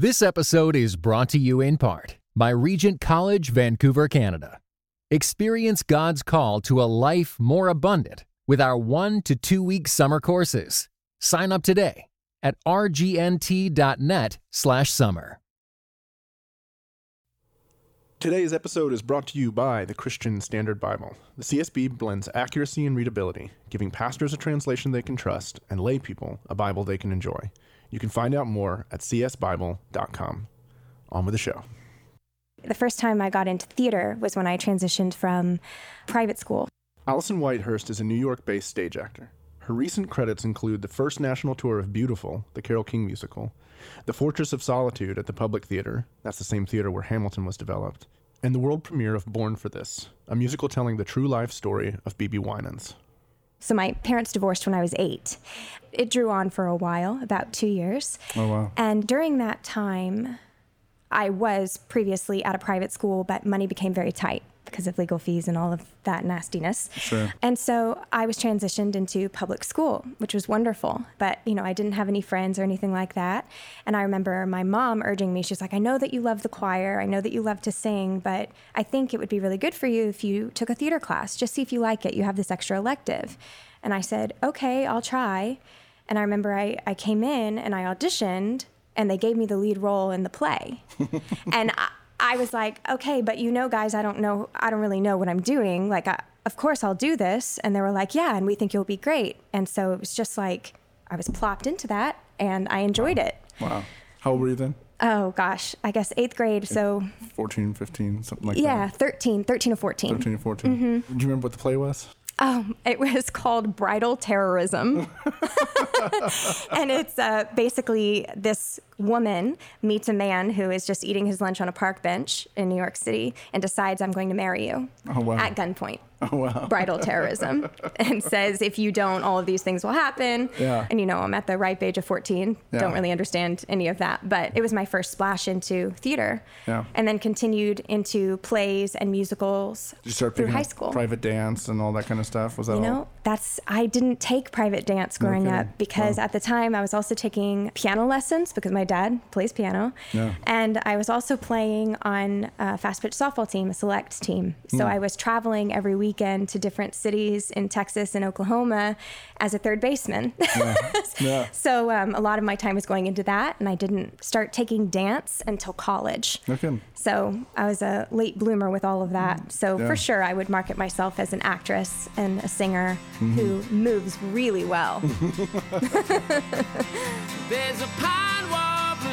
This episode is brought to you in part by Regent College, Vancouver, Canada. Experience God's call to a life more abundant with our one to two week summer courses. Sign up today at rgnt.net/slash summer. Today's episode is brought to you by the Christian Standard Bible. The CSB blends accuracy and readability, giving pastors a translation they can trust and lay people a Bible they can enjoy. You can find out more at csbible.com. On with the show. The first time I got into theater was when I transitioned from private school. Allison Whitehurst is a New York based stage actor. Her recent credits include the first national tour of Beautiful, the Carole King musical, The Fortress of Solitude at the Public Theater, that's the same theater where Hamilton was developed, and the world premiere of Born for This, a musical telling the true life story of BeBe Winans. So my parents divorced when I was eight. It drew on for a while, about two years. Oh, wow. And during that time, I was previously at a private school, but money became very tight because of legal fees and all of that nastiness. Sure. And so I was transitioned into public school, which was wonderful. But, you know, I didn't have any friends or anything like that. And I remember my mom urging me, she's like, I know that you love the choir, I know that you love to sing, but I think it would be really good for you if you took a theater class. Just see if you like it. You have this extra elective. And I said, okay, I'll try. And I remember I, I came in and I auditioned and they gave me the lead role in the play. and I, I was like, okay, but you know, guys, I don't know, I don't really know what I'm doing. Like, I, of course I'll do this. And they were like, yeah, and we think you'll be great. And so it was just like, I was plopped into that and I enjoyed it. Wow. How old were you then? Oh gosh, I guess eighth grade. So 14, 15, something like that. yeah, that? 13, 13 or 14. 13 or 14. Mm-hmm. Do you remember what the play was? Oh, it was called Bridal Terrorism. and it's uh, basically this woman meets a man who is just eating his lunch on a park bench in New York City and decides, I'm going to marry you Oh, wow. at gunpoint. Oh, wow. Bridal terrorism. and says, if you don't, all of these things will happen. Yeah. And, you know, I'm at the ripe age of 14. Yeah. Don't really understand any of that. But it was my first splash into theater. Yeah. And then continued into plays and musicals Did you start through high school. private dance and all that kind of stuff? Was that You all? know, that's I didn't take private dance growing up because Wow. at the time I was also taking piano lessons because my dad plays piano, Yeah. and I was also playing on a fast pitch softball team, a select team. So Hmm. I was traveling every weekend to different cities in Texas and Oklahoma as a third baseman. Yeah. so um, a lot of my time was going into that, and I didn't start taking dance until college. No kidding. So I was a late bloomer with all of that. So Yeah. for sure, I would market myself as an actress and a singer who moves really well. There's a pine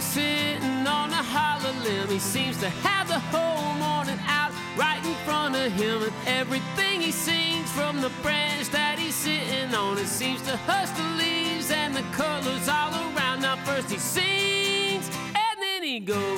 sitting on a hollow limb. He seems to have the whole morning out right in front of him. And everything he sings from the branch that he's sitting on, it seems to hush the leaves and the colors all around. Now, first he sings and then he goes.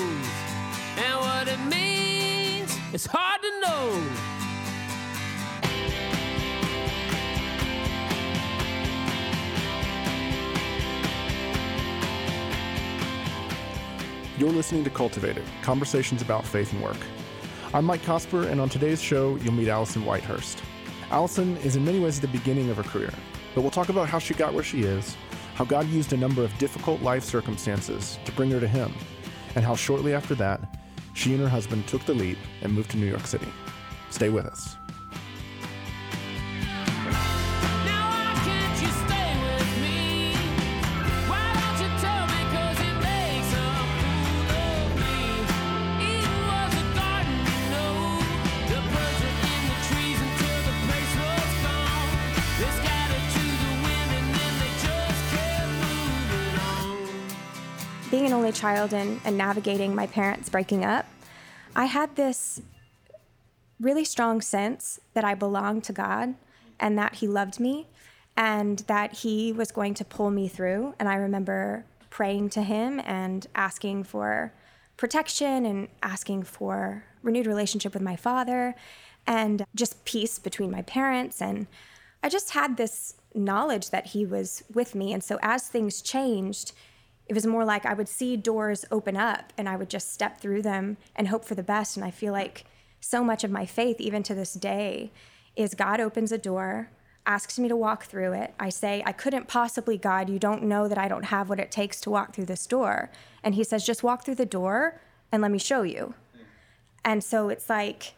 You're listening to Cultivated Conversations about Faith and Work. I'm Mike Cosper, and on today's show, you'll meet Allison Whitehurst. Allison is in many ways at the beginning of her career, but we'll talk about how she got where she is, how God used a number of difficult life circumstances to bring her to Him, and how shortly after that, she and her husband took the leap and moved to New York City. Stay with us. Child and, and navigating my parents breaking up, I had this really strong sense that I belonged to God and that He loved me and that He was going to pull me through. And I remember praying to Him and asking for protection and asking for renewed relationship with my father and just peace between my parents. And I just had this knowledge that He was with me. And so as things changed, it was more like I would see doors open up and I would just step through them and hope for the best. And I feel like so much of my faith, even to this day, is God opens a door, asks me to walk through it. I say, I couldn't possibly, God, you don't know that I don't have what it takes to walk through this door. And he says, just walk through the door and let me show you. And so it's like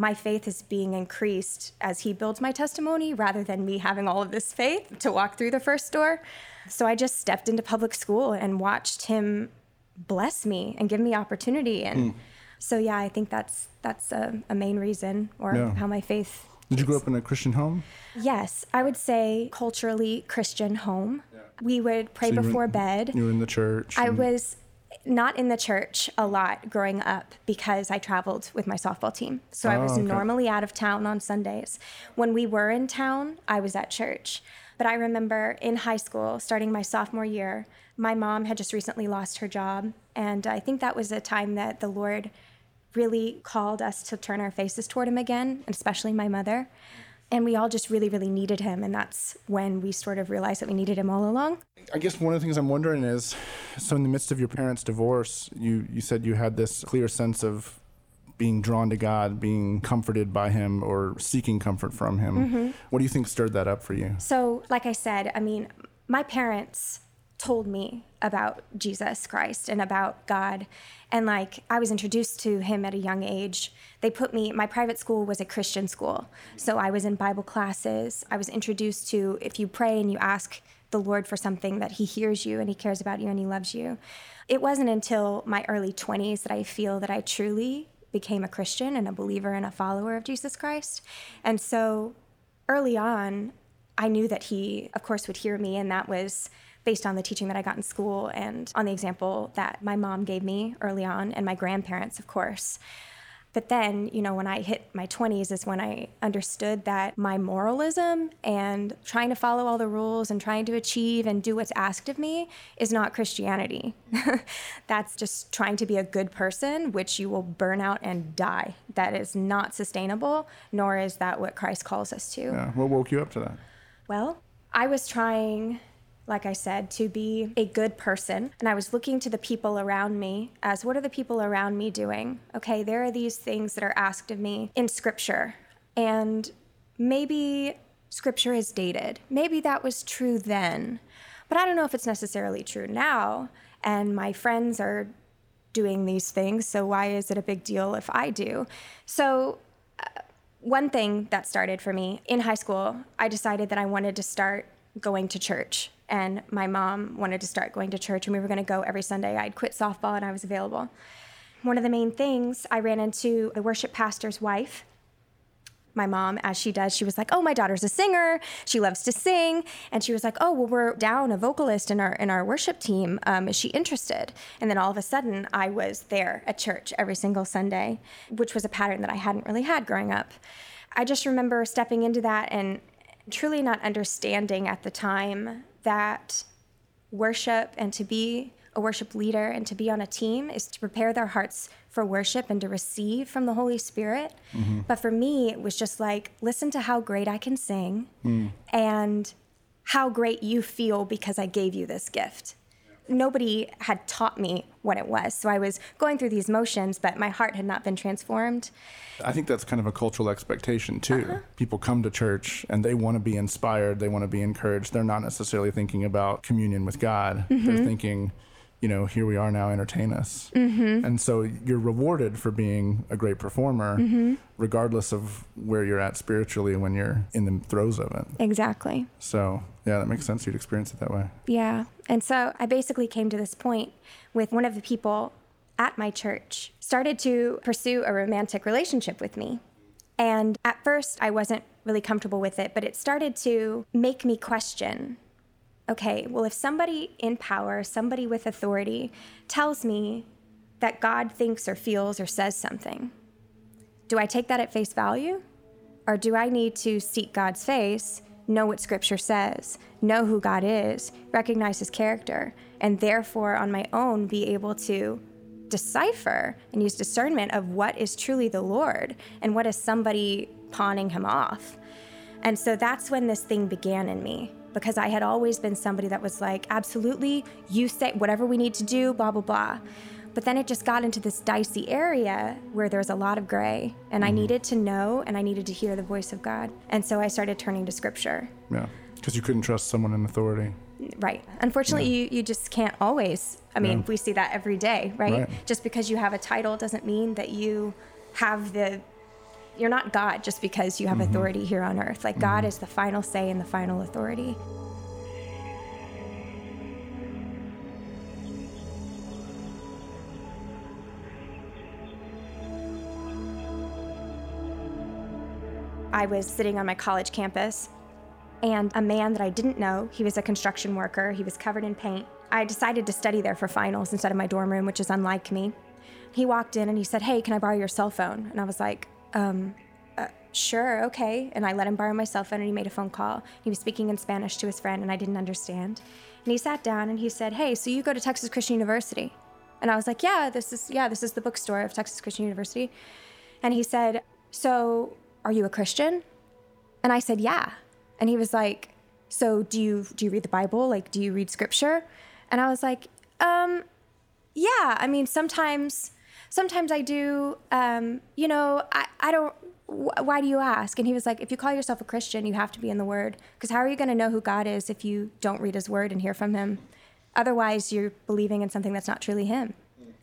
my faith is being increased as he builds my testimony rather than me having all of this faith to walk through the first door. So I just stepped into public school and watched him bless me and give me opportunity. And hmm. so, yeah, I think that's that's a, a main reason or Yeah. how my faith. Did you grow up in a Christian home? Yes, I would say culturally Christian home. We would pray So before bed. You were in the church. I was not in the church a lot growing up because I traveled with my softball team. So I oh, was Oh, okay. normally out of town on Sundays. When we were in town, I was at church. But I remember in high school, starting my sophomore year, my mom had just recently lost her job. And I think that was a time that the Lord really called us to turn our faces toward Him again, and especially my mother. And we all just really, really needed Him. And that's when we sort of realized that we needed Him all along. I guess one of the things I'm wondering is, so in the midst of your parents' divorce, you you said you had this clear sense of being drawn to God, being comforted by Him, or seeking comfort from Him. Mm-hmm. What do you think stirred that up for you? So, like I said, I mean, my parents told me about Jesus Christ and about God. And like I was introduced to him at a young age. They put me, my private school was a Christian school. So I was in Bible classes. I was introduced to if you pray and you ask the Lord for something, that he hears you and he cares about you and he loves you. It wasn't until my early 20s that I feel that I truly became a Christian and a believer and a follower of Jesus Christ. And so early on, I knew that he, of course, would hear me, and that was based on the teaching that I got in school and on the example that my mom gave me early on, and my grandparents, of course. But then, you know, when I hit my 20s is when I understood that my moralism and trying to follow all the rules and trying to achieve and do what's asked of me is not Christianity. That's just trying to be a good person, which you will burn out and die. That is not sustainable, nor is that what Christ calls us to. Yeah. What woke you up to that? Well, I was trying, like I said, to be a good person. And I was looking to the people around me as what are the people around me doing? Okay, there are these things that are asked of me in scripture. And maybe scripture is dated. Maybe that was true then. But I don't know if it's necessarily true now. And my friends are doing these things. So why is it a big deal if I do? So uh, one thing that started for me in high school, I decided that I wanted to start going to church. And my mom wanted to start going to church, and we were going to go every Sunday. I'd quit softball and I was available. One of the main things, I ran into the worship pastor's wife. My mom, as she does, she was like, "Oh, my daughter's a singer. She loves to sing." And she was like, "Oh, well, we're down a vocalist in our in our worship team. Um, is she interested?" And then all of a sudden, I was there at church every single Sunday, which was a pattern that I hadn't really had growing up. I just remember stepping into that and truly not understanding at the time that worship and to be a worship leader and to be on a team is to prepare their hearts for worship and to receive from the Holy Spirit. Mm-hmm. But for me, it was just like, listen to how great I can sing mm. and how great you feel because I gave you this gift. Nobody had taught me what it was. So I was going through these motions, but my heart had not been transformed. I think that's kind of a cultural expectation too. Uh-huh. People come to church and they want to be inspired, they want to be encouraged. They're not necessarily thinking about communion with God. Mm-hmm. They're thinking, you know, here we are now, entertain us. Mm-hmm. And so you're rewarded for being a great performer, Mm-hmm. regardless of where you're at spiritually when you're in the throes of it. Exactly. So, yeah, that makes sense. You'd experience it that way. Yeah. And so I basically came to this point with one of the people at my church started to pursue a romantic relationship with me. And at first I wasn't really comfortable with it, but it started to make me question okay, well, if somebody in power, somebody with authority tells me that God thinks or feels or says something, do I take that at face value? Or do I need to seek God's face, know what Scripture says, know who God is, recognize His character, and therefore on my own be able to decipher and use discernment of what is truly the Lord and what is somebody pawning Him off? And so that's when this thing began in me because I had always been somebody that was like, absolutely, you say whatever we need to do, blah, blah, blah. But then it just got into this dicey area where there was a lot of gray, and I mm-hmm. needed to know and I needed to hear the voice of God. And so I started turning to scripture. Yeah. Because you couldn't trust someone in authority. Right. Unfortunately, you, you just can't always. I mean, Yeah. we see that every day, right? Right. Just because you have a title doesn't mean that you have the. You're not God just because you have mm-hmm. authority here on earth. Like, mm-hmm. God is the final say and the final authority. I was sitting on my college campus and a man that I didn't know, he was a construction worker, he was covered in paint. I decided to study there for finals instead of my dorm room, which is unlike me. He walked in and he said, Hey, can I borrow your cell phone? And I was like, um, uh, sure, okay. And I let him borrow my cell phone and he made a phone call. He was speaking in Spanish to his friend and I didn't understand. And he sat down and he said, Hey, so you go to Texas Christian University? And I was like, Yeah, this is yeah, this is the bookstore of Texas Christian University. And he said, So are you a Christian? And I said, Yeah. And he was like, So do you do you read the Bible? Like, do you read scripture? And I was like, um, yeah. I mean, sometimes sometimes I do. Um, you know, I, I don't wh- why do you ask? And he was like, if you call yourself a Christian, you have to be in the Word. Because how are you going to know who God is if you don't read His Word and hear from Him? Otherwise, you're believing in something that's not truly Him.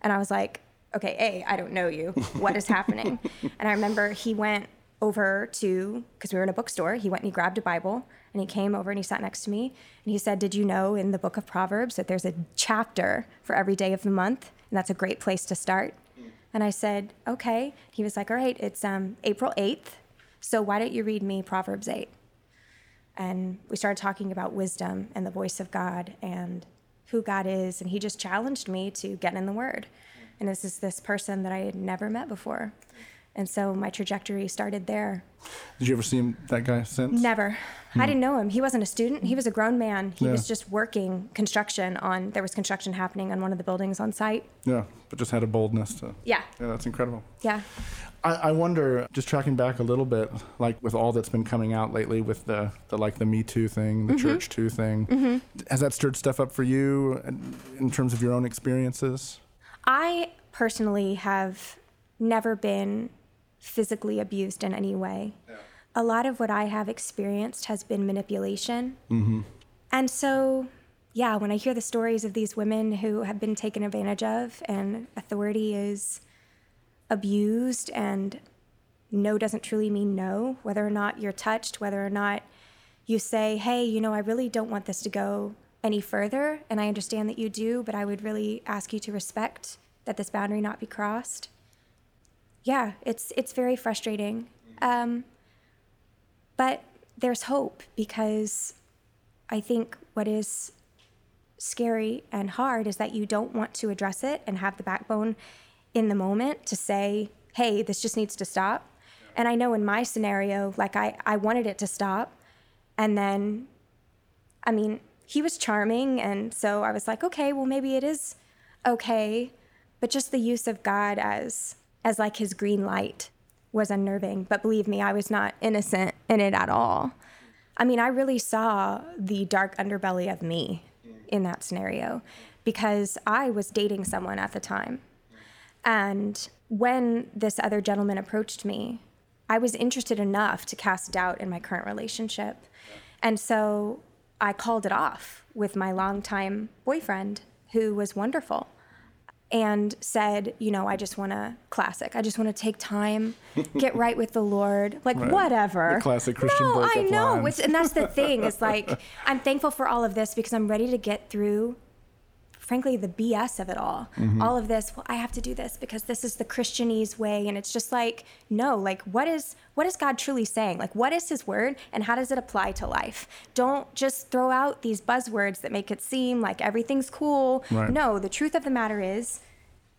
And I was like, okay, A, I don't know you. What is happening? and I remember he went over to, because we were in a bookstore, he went and he grabbed a Bible and he came over and he sat next to me and he said, Did you know in the book of Proverbs that there's a chapter for every day of the month? And that's a great place to start. And I said, Okay. He was like, All right, it's um, April 8th. So why don't you read me Proverbs 8? And we started talking about wisdom and the voice of God and who God is. And he just challenged me to get in the Word. And this is this person that I had never met before. And so my trajectory started there. Did you ever see him, that guy since? Never. I didn't know him. He wasn't a student. He was a grown man. He Yeah. was just working construction on, there was construction happening on one of the buildings on site. Yeah, but just had a boldness to. Yeah. Yeah, that's incredible. Yeah. I, I wonder, just tracking back a little bit, like with all that's been coming out lately with the, the like the Me Too thing, the Mm-hmm. Church Too thing, mm-hmm. has that stirred stuff up for you in, in terms of your own experiences? I personally have never been physically abused in any way. A lot of what I have experienced has been manipulation. Mm-hmm. And so, yeah, when I hear the stories of these women who have been taken advantage of and authority is abused and no doesn't truly mean no, whether or not you're touched, whether or not you say, hey, you know, I really don't want this to go any further, and I understand that you do, but I would really ask you to respect that this boundary not be crossed. Yeah, it's it's very frustrating, um, but there's hope because I think what is scary and hard is that you don't want to address it and have the backbone in the moment to say, hey, this just needs to stop. And I know in my scenario, like I, I wanted it to stop. And then, I mean, he was charming. And so I was like, okay, well, maybe it is okay. But just the use of God as, as like his green light was unnerving. But believe me, I was not innocent in it at all. I mean, I really saw the dark underbelly of me in that scenario because I was dating someone at the time. And when this other gentleman approached me, I was interested enough to cast doubt in my current relationship. And so I called it off with my longtime boyfriend, who was wonderful, and said, You know, I just want to classic. I just want to take time, get right with the Lord. Like, Right. whatever. The classic Christian No, I know. and that's the thing is like, I'm thankful for all of this because I'm ready to get through frankly the BS of it all. Mm-hmm. All of this, well, I have to do this because this is the Christianese way and it's just like, no, like what is what is God truly saying? Like what is his word and how does it apply to life? Don't just throw out these buzzwords that make it seem like everything's cool. Right. No, the truth of the matter is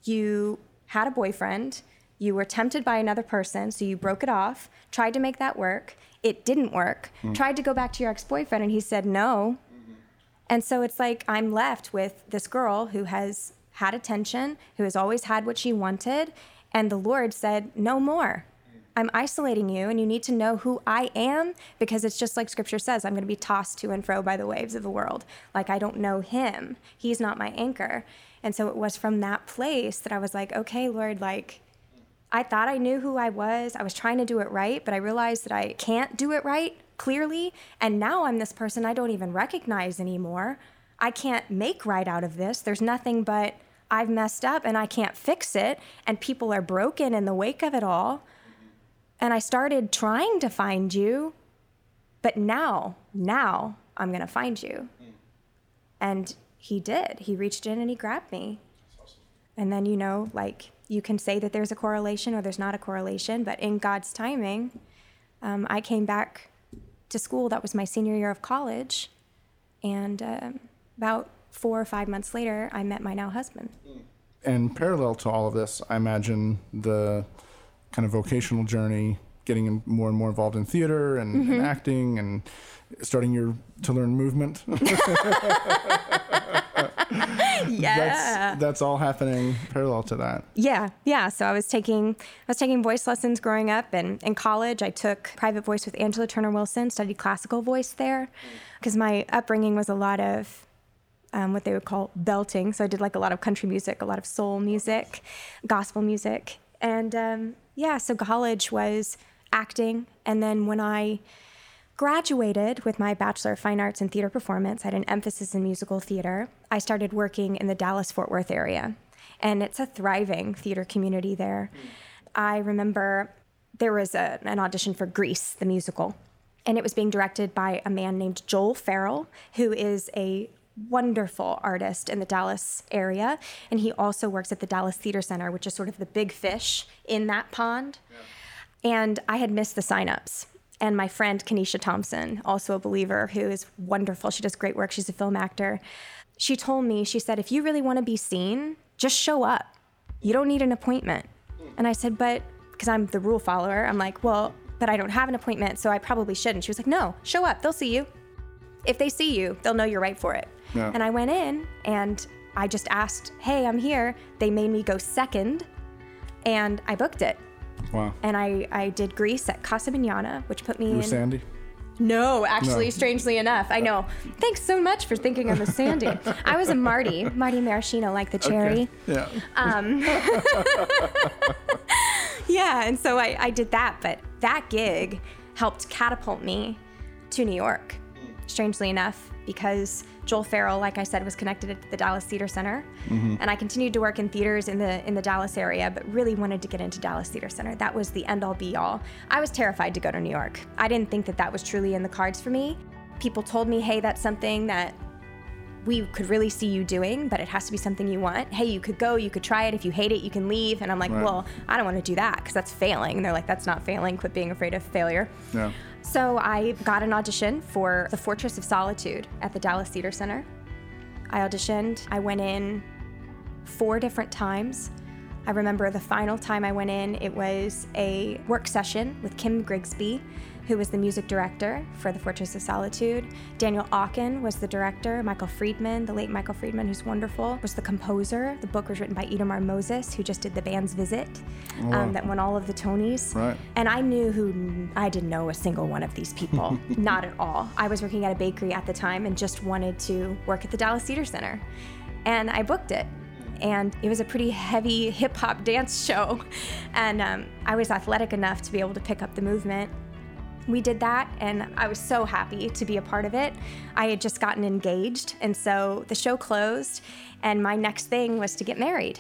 you had a boyfriend, you were tempted by another person, so you broke it off, tried to make that work, it didn't work. Tried to go back to your ex-boyfriend and he said no. And so it's like I'm left with this girl who has had attention, who has always had what she wanted, and the Lord said, "No more. I'm isolating you and you need to know who I am because it's just like scripture says, I'm going to be tossed to and fro by the waves of the world. Like I don't know him. He's not my anchor." And so it was from that place that I was like, okay, Lord, like, I thought I knew who I was. I was trying to do it right, but I realized that I can't do it right clearly. And now I'm this person I don't even recognize anymore. I can't make right out of this. There's nothing but I've messed up and I can't fix it. And people are broken in the wake of it all. And I started trying to find you. But now, now I'm going to find you. And he did. He reached in and he grabbed me. And then, you know, like you can say that there's a correlation or there's not a correlation, but in God's timing, um, I came back to school. That was my senior year of college. And um, about four or five months later, I met my now husband. And parallel to all of this, I imagine the kind of vocational journey, getting more and more involved in theater and, mm-hmm. and acting and starting your to learn movement. yeah. That's, that's all happening parallel to that. Yeah. Yeah. So I was taking I was taking voice lessons growing up and in college I took private voice with Angela Turner Wilson, studied classical voice there because my upbringing was a lot of um, what they would call belting. So I did like a lot of country music, a lot of soul music, gospel music. And um, yeah, so college was acting. And then when I graduated with my Bachelor of Fine Arts in Theater Performance, I had an emphasis in musical theater. I started working in the Dallas Fort Worth area, and it's a thriving theater community there. I remember there was a, an audition for Grease, the musical, and it was being directed by a man named Joel Ferrell, who is a wonderful artist in the Dallas area. And he also works at the Dallas Theater Center, which is sort of the big fish in that pond. Yeah. And I had missed the signups and my friend Kanisha Thompson, also a believer who is wonderful. She does great work. She's a film actor. She told me, she said, if you really want to be seen, just show up. You don't need an appointment. And I said, but because I'm the rule follower, I'm like, well, but I don't have an appointment, so I probably shouldn't. She was like, no, show up. They'll see you. If they see you, they'll know you're right for it. Yeah. And I went in and I just asked, hey, I'm here. They made me go second and I booked it. Wow. And I, I did Grease at Casa Manana, which put me you in. Sandy? No, actually, no. strangely enough. I know. Thanks so much for thinking I'm a Sandy. I was a Marty, Marty Maraschino, like the cherry. Okay. Yeah. Um, yeah, and so I, I did that, but that gig helped catapult me to New York, strangely enough, because Joel Ferrell, like I said, was connected at the Dallas Theater Center, mm-hmm. and I continued to work in theaters in the in the Dallas area, but really wanted to get into Dallas Theater Center. That was the end all be all. I was terrified to go to New York. I didn't think that that was truly in the cards for me. People told me, "Hey, that's something that we could really see you doing, but it has to be something you want. Hey, you could go, you could try it. If you hate it, you can leave." And I'm like, right. "Well, I don't want to do that because that's failing." And they're like, "That's not failing. Quit being afraid of failure." Yeah. So I got an audition for The Fortress of Solitude at the Dallas Theater Center. I auditioned. I went in four different times. I remember the final time I went in, it was a work session with Kim Grigsby, who was the music director for The Fortress of Solitude. Daniel Aukin was the director. Michael Friedman, the late Michael Friedman, who's wonderful, was the composer. The book was written by Itamar Moses, who just did The Band's Visit, oh, wow. um, that won all of the Tonys. Right. And I knew who, I didn't know a single one of these people, not at all. I was working at a bakery at the time and just wanted to work at the Dallas Theater Center. And I booked it and it was a pretty heavy hip hop dance show. And um, I was athletic enough to be able to pick up the movement we did that and I was so happy to be a part of it. I had just gotten engaged and so the show closed and my next thing was to get married.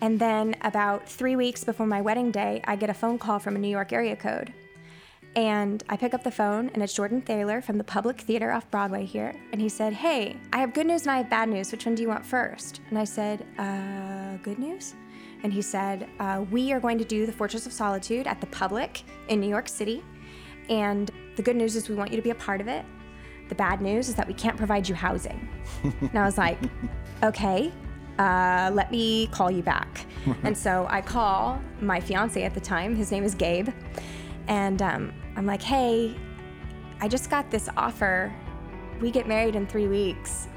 And then about three weeks before my wedding day, I get a phone call from a New York area code. And I pick up the phone, and it's Jordan Thaler from the Public Theater off Broadway here. And he said, Hey, I have good news and I have bad news. Which one do you want first? And I said, Uh, good news? And he said, uh, We are going to do The Fortress of Solitude at the Public in New York City. And the good news is we want you to be a part of it. The bad news is that we can't provide you housing. and I was like, okay, uh, let me call you back. and so I call my fiance at the time, his name is Gabe, and um, I'm like, hey, I just got this offer. We get married in three weeks.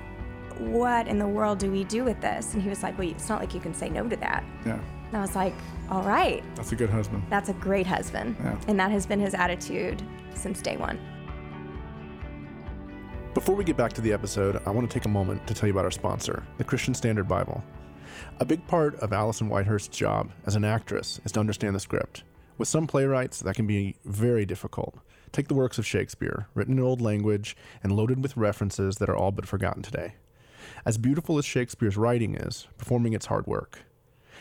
What in the world do we do with this? And he was like, well, it's not like you can say no to that. Yeah. And I was like, all right. That's a good husband. That's a great husband. Yeah. And that has been his attitude since day one. Before we get back to the episode, I want to take a moment to tell you about our sponsor, the Christian Standard Bible. A big part of Allison Whitehurst's job as an actress is to understand the script. With some playwrights, that can be very difficult. Take the works of Shakespeare, written in old language and loaded with references that are all but forgotten today. As beautiful as Shakespeare's writing is, performing it's hard work.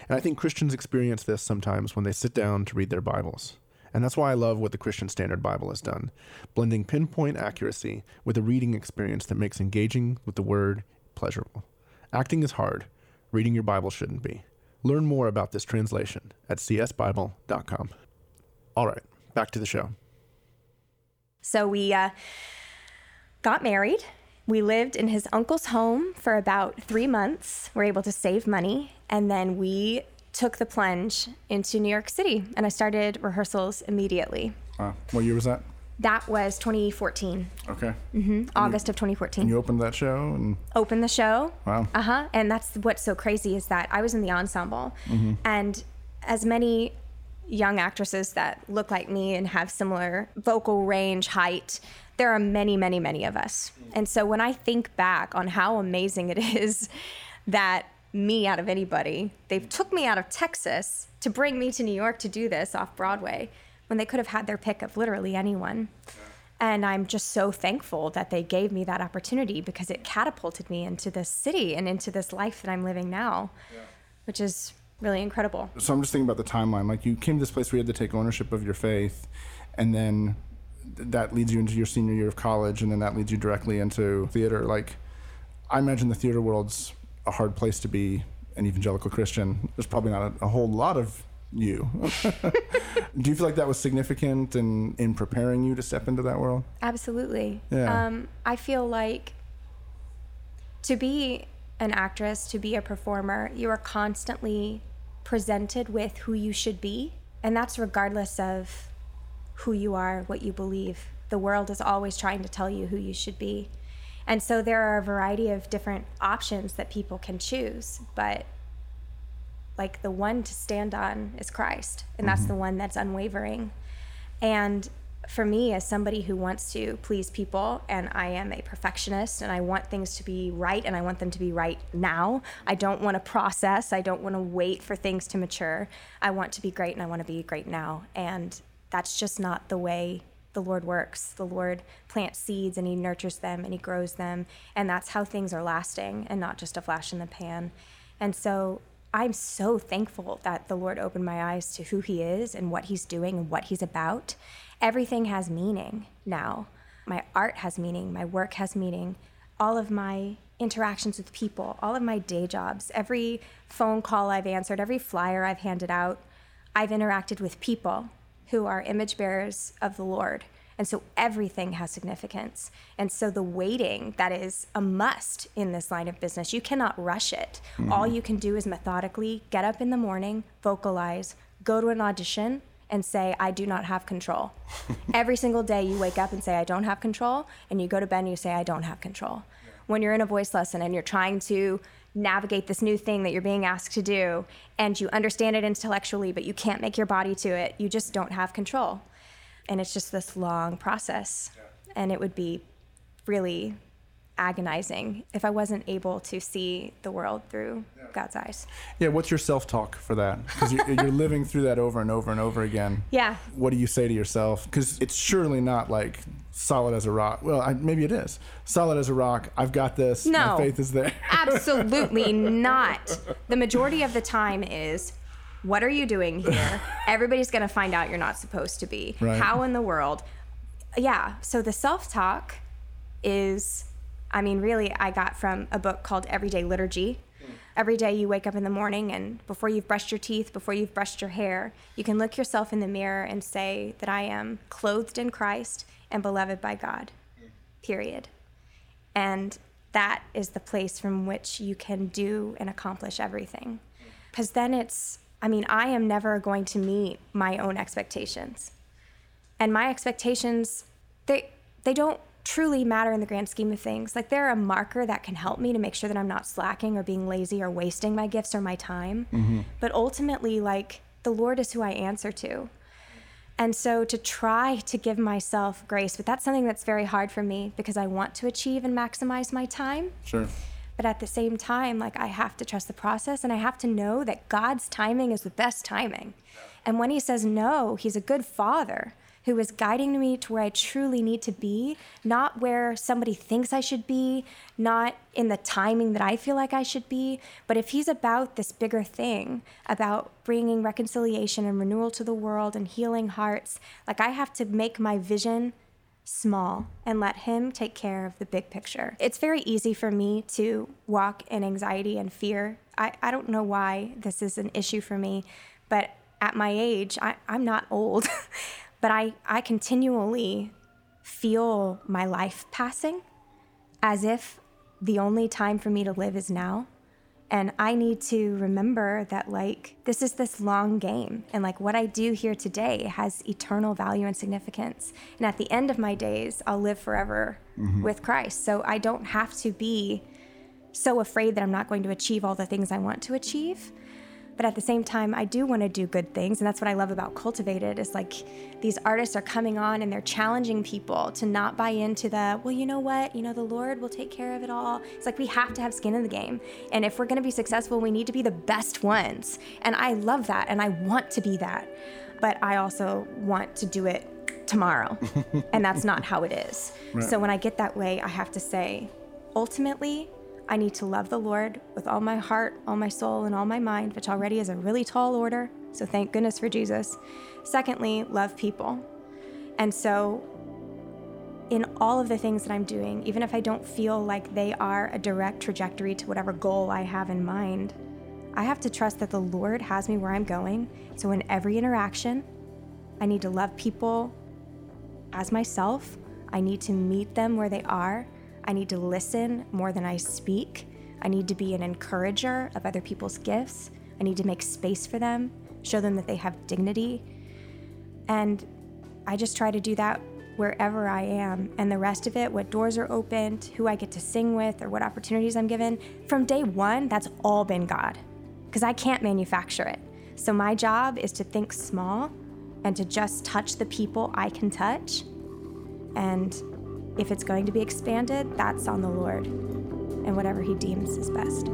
And I think Christians experience this sometimes when they sit down to read their Bibles. And that's why I love what the Christian Standard Bible has done, blending pinpoint accuracy with a reading experience that makes engaging with the Word pleasurable. Acting is hard, reading your Bible shouldn't be. Learn more about this translation at csbible.com. All right, back to the show. So we uh, got married. We lived in his uncle's home for about three months. We are able to save money. And then we took the plunge into New York City and I started rehearsals immediately. Wow. What year was that? That was 2014. Okay. Mm-hmm. August you, of 2014. And you opened that show and opened the show. Wow. Uh huh. And that's what's so crazy is that I was in the ensemble, mm-hmm. and as many young actresses that look like me and have similar vocal range, height, there are many, many, many of us. And so when I think back on how amazing it is that me out of anybody, they took me out of Texas to bring me to New York to do this off Broadway when they could have had their pick of literally anyone. And I'm just so thankful that they gave me that opportunity because it catapulted me into this city and into this life that I'm living now, yeah. which is really incredible. So I'm just thinking about the timeline. Like you came to this place where you had to take ownership of your faith, and then that leads you into your senior year of college, and then that leads you directly into theater. Like I imagine the theater world's a hard place to be an evangelical Christian. There's probably not a, a whole lot of you. Do you feel like that was significant in in preparing you to step into that world? Absolutely. Yeah. Um, I feel like to be an actress, to be a performer, you are constantly presented with who you should be. And that's regardless of who you are, what you believe. The world is always trying to tell you who you should be. And so there are a variety of different options that people can choose. But like the one to stand on is Christ. And that's mm-hmm. the one that's unwavering. And for me, as somebody who wants to please people, and I am a perfectionist, and I want things to be right, and I want them to be right now. I don't want to process. I don't want to wait for things to mature. I want to be great, and I want to be great now. And that's just not the way the Lord works. The Lord plants seeds, and He nurtures them, and He grows them, and that's how things are lasting, and not just a flash in the pan. And so I'm so thankful that the Lord opened my eyes to who He is and what He's doing and what He's about everything has meaning now. My art has meaning, my work has meaning, all of my interactions with people, all of my day jobs, every phone call I've answered, every flyer I've handed out, I've interacted with people who are image bearers of the Lord. And so everything has significance. And so the waiting that is a must in this line of business, you cannot rush it. Mm-hmm. All you can do is methodically get up in the morning, vocalize, go to an audition, and say, I do not have control. Every single day you wake up and say, I don't have control, and you go to bed and you say, I don't have control. When you're in a voice lesson and you're trying to navigate this new thing that you're being asked to do, and you understand it intellectually, but you can't make your body to it, you just don't have control. And it's just this long process. Yeah. And it would be really agonizing if I wasn't able to see the world through yeah. God's eyes. Yeah, what's your self talk for that? Because you're, you're, living through that over and over and over again. Yeah. What do you say to yourself? Because it's surely not like solid as a rock. Well, I, maybe it is. Solid as a rock. I've got this. No. My faith is there. absolutely not. The majority of the time is what are you doing here? Everybody's going to find out you're not supposed to be. Right. How in the world? Yeah. So the self talk is I mean, really, I got from a book called Everyday Liturgy. Every day you wake up in the morning, and before you've brushed your teeth, before you've brushed your hair, you can look yourself in the mirror and say that I am clothed in Christ and beloved by God, period. And that is the place from which you can do and accomplish everything. Because then it's, I mean, I am never going to meet my own expectations. And my expectations, they, they don't truly matter in the grand scheme of things. Like they're a marker that can help me to make sure that I'm not slacking or being lazy or wasting my gifts or my time. Mm-hmm. But ultimately, like the Lord is who I answer to. And so to try to give myself grace, but that's something that's very hard for me because I want to achieve and maximize my time. Sure. But at the same time, like I have to trust the process and I have to know that God's timing is the best timing. And when He says no, He's a good father who is guiding me to where I truly need to be, not where somebody thinks I should be, not in the timing that I feel like I should be, but if he's about this bigger thing, about bringing reconciliation and renewal to the world and healing hearts, like I have to make my vision small and let him take care of the big picture. It's very easy for me to walk in anxiety and fear. I, I don't know why this is an issue for me, but at my age, I, I'm not old. but I, I continually feel my life passing as if the only time for me to live is now. And I need to remember that, like, this is this long game. And, like, what I do here today has eternal value and significance. And at the end of my days, I'll live forever mm-hmm. with Christ. So I don't have to be so afraid that I'm not going to achieve all the things I want to achieve. But at the same time, I do want to do good things. And that's what I love about Cultivated is like these artists are coming on and they're challenging people to not buy into the, well, you know what? You know, the Lord will take care of it all. It's like we have to have skin in the game. And if we're going to be successful, we need to be the best ones. And I love that. And I want to be that. But I also want to do it tomorrow. and that's not how it is. Right. So when I get that way, I have to say, ultimately, I need to love the Lord with all my heart, all my soul, and all my mind, which already is a really tall order. So thank goodness for Jesus. Secondly, love people. And so, in all of the things that I'm doing, even if I don't feel like they are a direct trajectory to whatever goal I have in mind, I have to trust that the Lord has me where I'm going. So, in every interaction, I need to love people as myself. I need to meet them where they are. I need to listen more than I speak. I need to be an encourager of other people's gifts. I need to make space for them, show them that they have dignity. And I just try to do that wherever I am. And the rest of it, what doors are opened, who I get to sing with, or what opportunities I'm given, from day one, that's all been God. Because I can't manufacture it. So my job is to think small and to just touch the people I can touch. And if it's going to be expanded, that's on the Lord and whatever He deems is best.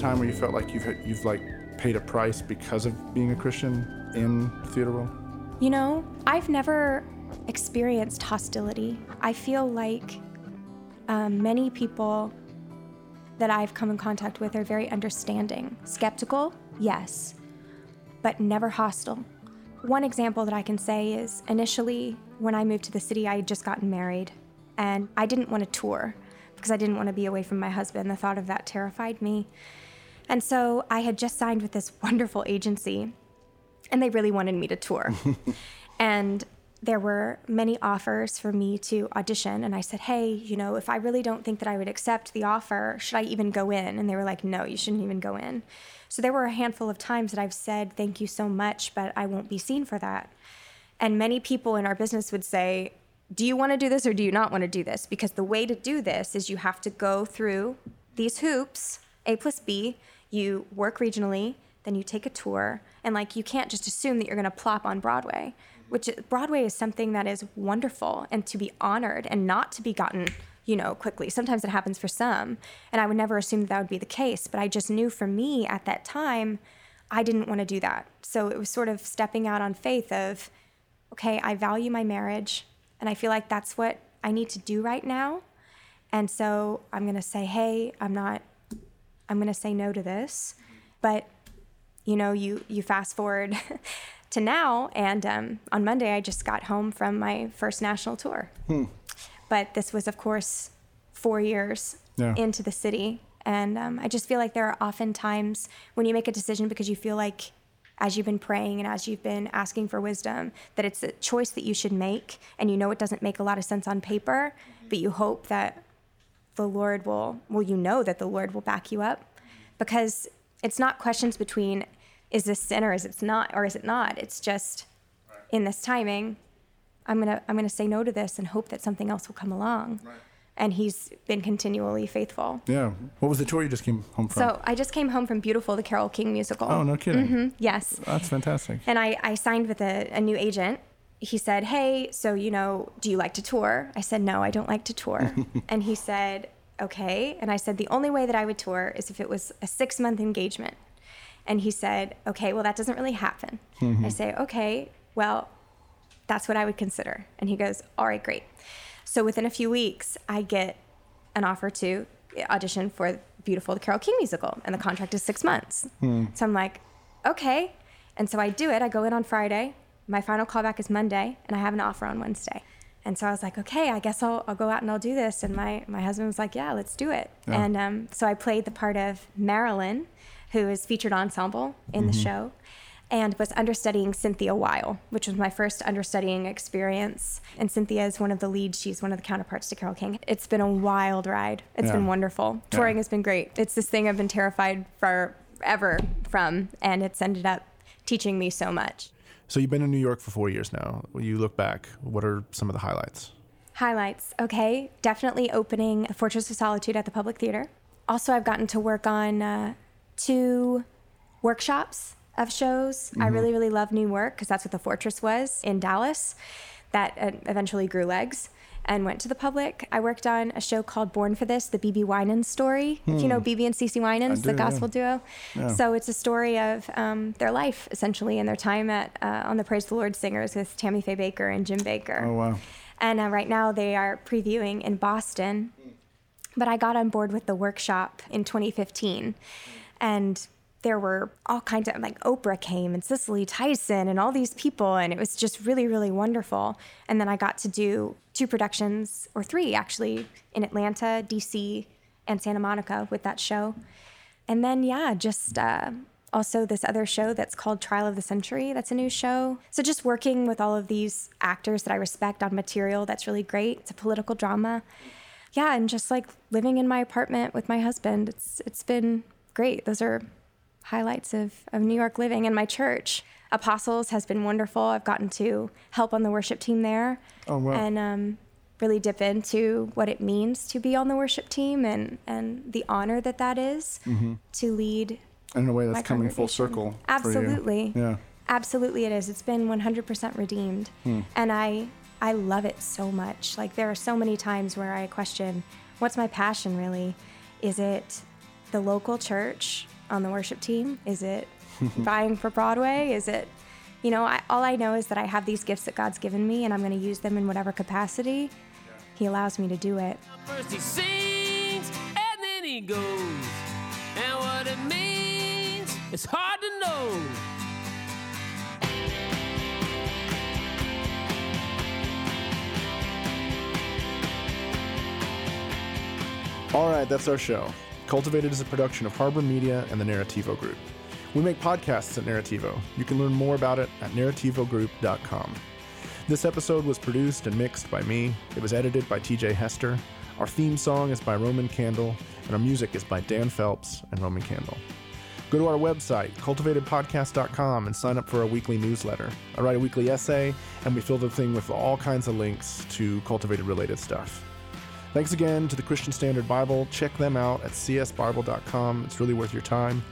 Time where you felt like you've you've like paid a price because of being a Christian in the theater world? You know, I've never experienced hostility. I feel like um, many people that I've come in contact with are very understanding. Skeptical, yes, but never hostile. One example that I can say is initially when I moved to the city, I had just gotten married and I didn't want to tour because I didn't want to be away from my husband. The thought of that terrified me. And so I had just signed with this wonderful agency, and they really wanted me to tour. and there were many offers for me to audition. And I said, Hey, you know, if I really don't think that I would accept the offer, should I even go in? And they were like, No, you shouldn't even go in. So there were a handful of times that I've said, Thank you so much, but I won't be seen for that. And many people in our business would say, do you want to do this or do you not want to do this? Because the way to do this is you have to go through these hoops, A plus B, you work regionally, then you take a tour, and like you can't just assume that you're going to plop on Broadway, which Broadway is something that is wonderful and to be honored and not to be gotten, you know, quickly. Sometimes it happens for some, and I would never assume that, that would be the case, but I just knew for me at that time, I didn't want to do that. So it was sort of stepping out on faith of, okay, I value my marriage. And I feel like that's what I need to do right now. And so I'm going to say, hey, I'm not, I'm going to say no to this. But, you know, you, you fast forward to now, and um, on Monday, I just got home from my first national tour. Hmm. But this was, of course, four years yeah. into the city. And um, I just feel like there are often times when you make a decision because you feel like as you've been praying and as you've been asking for wisdom, that it's a choice that you should make. And you know it doesn't make a lot of sense on paper, but you hope that the Lord will, well, you know that the Lord will back you up because it's not questions between is this sin or is it not or is it not? It's just in this timing, I'm gonna I'm gonna say no to this and hope that something else will come along. And he's been continually faithful. Yeah. What was the tour you just came home from? So I just came home from Beautiful, the Carole King musical. oh, no kidding. Mm-hmm. Yes. That's fantastic. And I, I signed with a, a new agent. He said, Hey, so, you know, do you like to tour? I said, No, I don't like to tour. and he said, Okay. And I said, The only way that I would tour is if it was a six month engagement. And he said, Okay, well, that doesn't really happen. Mm-hmm. I say, Okay, well, that's what I would consider. And he goes, All right, great. So within a few weeks, I get an offer to audition for Beautiful the Carole King musical, and the contract is six months. Hmm. So I'm like, okay. And so I do it. I go in on Friday. My final callback is Monday, and I have an offer on Wednesday. And so I was like, okay, I guess I'll, I'll go out and I'll do this. And my, my husband was like, yeah, let's do it. Yeah. And um, so I played the part of Marilyn, who is featured ensemble in the show, and was understudying Cynthia Weil, which was my first understudying experience. And Cynthia is one of the leads. She's one of the counterparts to Carole King. It's been a wild ride. It's Yeah. been wonderful. Yeah. Touring has been great. It's this thing I've been terrified forever from, and it's ended up teaching me so much. So you've been in New York for four years now. When you look back, what are some of the highlights? Highlights. Okay, definitely opening the Fortress of Solitude at the Public Theater. Also, I've gotten to work on uh, two workshops of shows. I really, really love new work because that's what the Fortress was in Dallas. That uh, eventually grew legs and went to the public. I worked on a show called Born for This, the BeBe Winans story. If you know BeBe and CeCe Winans, do, the yeah. gospel duo. Yeah. So it's a story of um, their life essentially and their time at uh, on the Praise the Lord Singers with Tammy Faye Bakker and Jim Bakker. Oh, wow. And uh, right now they are previewing in Boston. But I got on board with the workshop in 2015. And there were all kinds of, like, Oprah came and Cicely Tyson and all these people. And it was just really, really wonderful. And then I got to do two productions, or three actually, in Atlanta, DC, and Santa Monica with that show. And then, yeah, just uh, also this other show that's called Trial of the Century. That's a new show. So just working with all of these actors that I respect on material that's really great. It's a political drama. Yeah, and just like living in my apartment with my husband. It's it's been great. Those are highlights of, of New York living and my church. Apostles has been wonderful. I've gotten to help on the worship team there. Oh, wow. And um, really dip into what it means to be on the worship team and, and the honor that that is to lead And in a way that's coming full circle. Absolutely. Yeah. Absolutely, it is. It's been 100% redeemed, and I I love it so much. Like there are so many times where I question, what's my passion really? Is it the local church on the worship team? Is it vying for Broadway? Is it, you know, I, all I know is that I have these gifts that God's given me, and I'm going to use them in whatever capacity He allows me to do it. First he sings and then he goes. And what it means, it's hard to know. All right, that's our show. Cultivated is a production of Harbor Media and the Narrativo Group. We make podcasts at Narrativo. You can learn more about it at narrativogroup.com. This episode was produced and mixed by me. It was edited by TJ Hester. Our theme song is by Roman Candle, and our music is by Dan Phelps and Roman Candle. Go to our website, cultivatedpodcast.com, and sign up for our weekly newsletter. I write a weekly essay, and we fill the thing with all kinds of links to cultivated related stuff. Thanks again to the Christian Standard Bible. Check them out at csbible.com. It's really worth your time.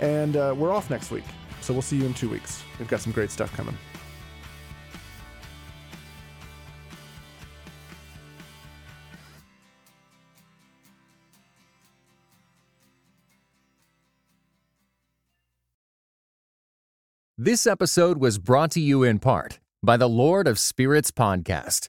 And uh, we're off next week, so we'll see you in two weeks. We've got some great stuff coming. This episode was brought to you in part by the Lord of Spirits podcast.